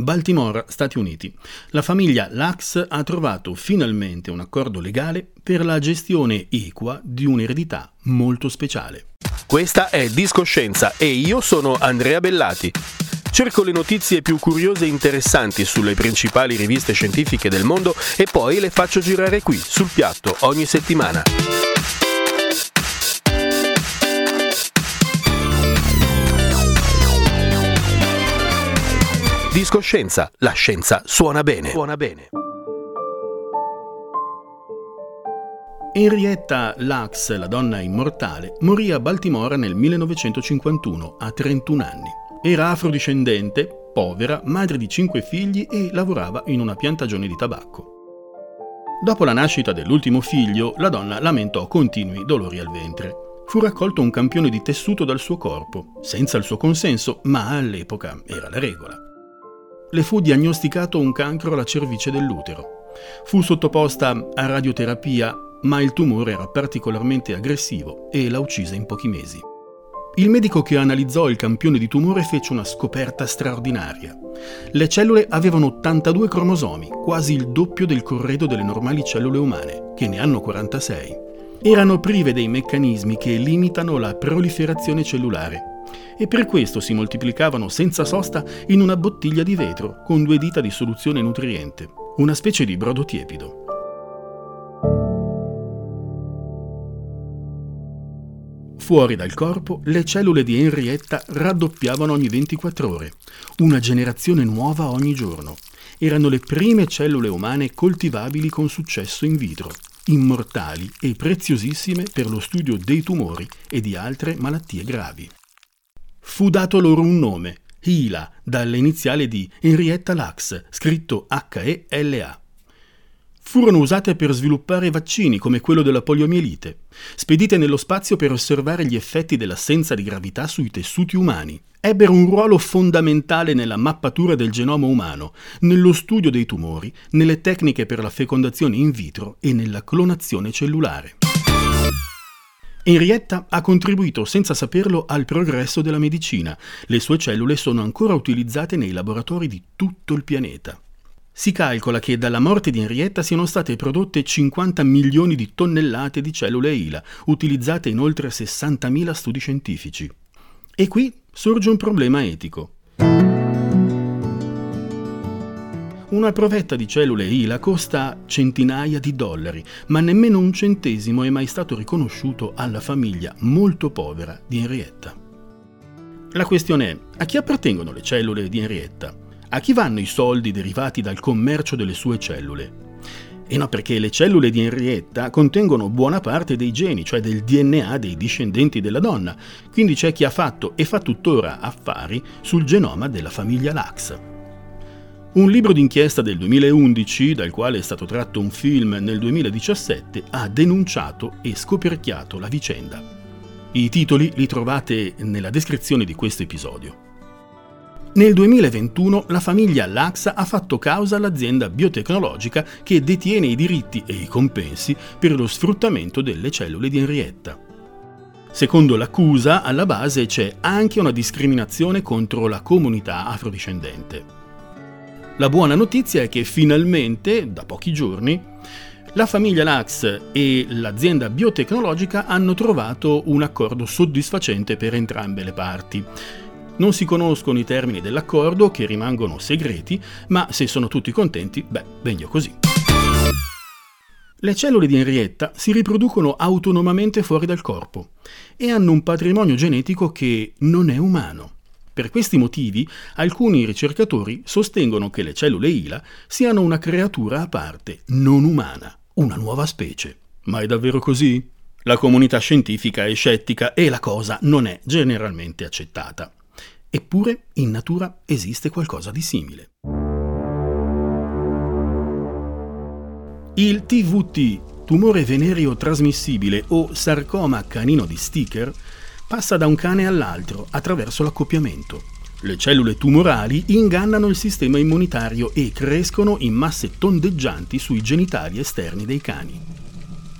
Baltimora, Stati Uniti. La famiglia Lux ha trovato finalmente un accordo legale per la gestione equa di un'eredità molto speciale. Questa è Discoscienza e io sono Andrea Bellati. Cerco le notizie più curiose e interessanti sulle principali riviste scientifiche del mondo e poi le faccio girare qui, sul piatto, ogni settimana. Discoscienza, la scienza suona bene. Suona bene. Henrietta Lux, la donna immortale, morì a Baltimora nel 1951 a 31 anni. Era afrodiscendente, povera, madre di cinque figli e lavorava in una piantagione di tabacco. Dopo la nascita dell'ultimo figlio, la donna lamentò continui dolori al ventre. Fu raccolto un campione di tessuto dal suo corpo, senza il suo consenso, ma all'epoca era la regola le fu diagnosticato un cancro alla cervice dell'utero. Fu sottoposta a radioterapia, ma il tumore era particolarmente aggressivo e la uccise in pochi mesi. Il medico che analizzò il campione di tumore fece una scoperta straordinaria. Le cellule avevano 82 cromosomi, quasi il doppio del corredo delle normali cellule umane, che ne hanno 46. Erano prive dei meccanismi che limitano la proliferazione cellulare e per questo si moltiplicavano senza sosta in una bottiglia di vetro con due dita di soluzione nutriente, una specie di brodo tiepido. Fuori dal corpo, le cellule di Henrietta raddoppiavano ogni 24 ore, una generazione nuova ogni giorno. Erano le prime cellule umane coltivabili con successo in vitro, immortali e preziosissime per lo studio dei tumori e di altre malattie gravi fu dato loro un nome, Hila, dalle iniziali di Henrietta Lacks, scritto H-E-L-A. Furono usate per sviluppare vaccini come quello della poliomielite, spedite nello spazio per osservare gli effetti dell'assenza di gravità sui tessuti umani. Ebbero un ruolo fondamentale nella mappatura del genoma umano, nello studio dei tumori, nelle tecniche per la fecondazione in vitro e nella clonazione cellulare. Henrietta ha contribuito senza saperlo al progresso della medicina. Le sue cellule sono ancora utilizzate nei laboratori di tutto il pianeta. Si calcola che dalla morte di Henrietta siano state prodotte 50 milioni di tonnellate di cellule ILA, utilizzate in oltre 60.000 studi scientifici. E qui sorge un problema etico. Una provetta di cellule ILA costa centinaia di dollari, ma nemmeno un centesimo è mai stato riconosciuto alla famiglia molto povera di Henrietta. La questione è, a chi appartengono le cellule di Henrietta? A chi vanno i soldi derivati dal commercio delle sue cellule? E no, perché le cellule di Henrietta contengono buona parte dei geni, cioè del DNA dei discendenti della donna, quindi c'è chi ha fatto e fa tuttora affari sul genoma della famiglia Lax. Un libro d'inchiesta del 2011, dal quale è stato tratto un film nel 2017, ha denunciato e scoperchiato la vicenda. I titoli li trovate nella descrizione di questo episodio. Nel 2021 la famiglia Laxa ha fatto causa all'azienda biotecnologica che detiene i diritti e i compensi per lo sfruttamento delle cellule di Henrietta. Secondo l'accusa, alla base c'è anche una discriminazione contro la comunità afrodiscendente. La buona notizia è che finalmente, da pochi giorni, la famiglia Lax e l'azienda biotecnologica hanno trovato un accordo soddisfacente per entrambe le parti. Non si conoscono i termini dell'accordo, che rimangono segreti, ma se sono tutti contenti, beh, meglio così. Le cellule di Henrietta si riproducono autonomamente fuori dal corpo e hanno un patrimonio genetico che non è umano. Per questi motivi, alcuni ricercatori sostengono che le cellule ILA siano una creatura a parte, non umana, una nuova specie. Ma è davvero così? La comunità scientifica è scettica e la cosa non è generalmente accettata. Eppure in natura esiste qualcosa di simile. Il TVT, tumore venereo trasmissibile o sarcoma canino di Sticker, passa da un cane all'altro attraverso l'accoppiamento. Le cellule tumorali ingannano il sistema immunitario e crescono in masse tondeggianti sui genitali esterni dei cani.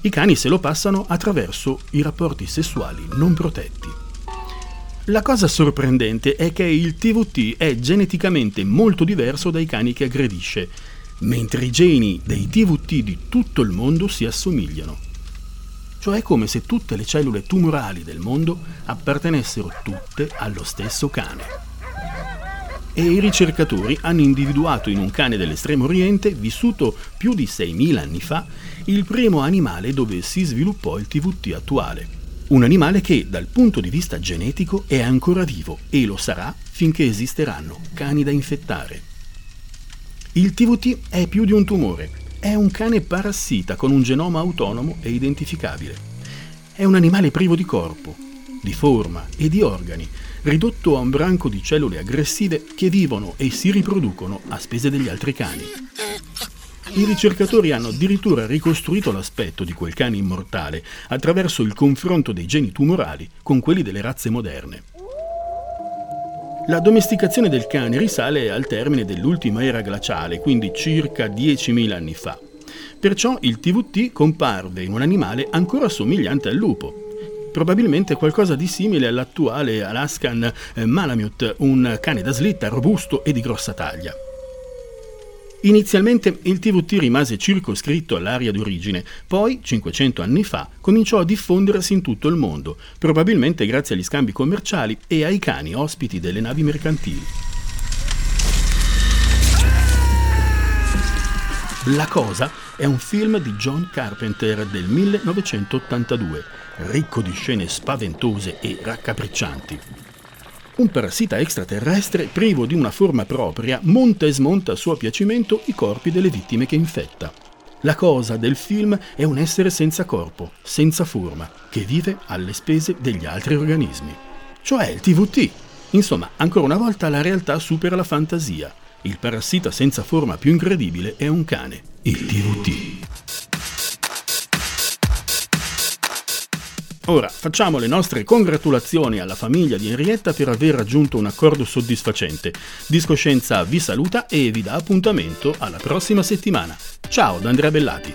I cani se lo passano attraverso i rapporti sessuali non protetti. La cosa sorprendente è che il TVT è geneticamente molto diverso dai cani che aggredisce, mentre i geni dei TVT di tutto il mondo si assomigliano. Cioè come se tutte le cellule tumorali del mondo appartenessero tutte allo stesso cane e i ricercatori hanno individuato in un cane dell'estremo oriente, vissuto più di 6.000 anni fa, il primo animale dove si sviluppò il TVT attuale. Un animale che, dal punto di vista genetico, è ancora vivo e lo sarà finché esisteranno cani da infettare. Il TVT è più di un tumore, è un cane parassita con un genoma autonomo e identificabile. È un animale privo di corpo, di forma e di organi, ridotto a un branco di cellule aggressive che vivono e si riproducono a spese degli altri cani. I ricercatori hanno addirittura ricostruito l'aspetto di quel cane immortale attraverso il confronto dei geni tumorali con quelli delle razze moderne. La domesticazione del cane risale al termine dell'ultima era glaciale, quindi circa 10.000 anni fa. Perciò il TVT comparve in un animale ancora somigliante al lupo, probabilmente qualcosa di simile all'attuale Alaskan eh, Malamute, un cane da slitta robusto e di grossa taglia. Inizialmente il TVT rimase circoscritto all'area d'origine, poi, 500 anni fa, cominciò a diffondersi in tutto il mondo, probabilmente grazie agli scambi commerciali e ai cani ospiti delle navi mercantili. La Cosa è un film di John Carpenter del 1982 ricco di scene spaventose e raccapriccianti. Un parassita extraterrestre, privo di una forma propria, monta e smonta a suo piacimento i corpi delle vittime che infetta. La cosa del film è un essere senza corpo, senza forma, che vive alle spese degli altri organismi. Cioè il TVT. Insomma, ancora una volta la realtà supera la fantasia. Il parassita senza forma più incredibile è un cane, il TVT. Ora facciamo le nostre congratulazioni alla famiglia di Henrietta per aver raggiunto un accordo soddisfacente. Discoscienza vi saluta e vi dà appuntamento alla prossima settimana. Ciao da Andrea Bellati.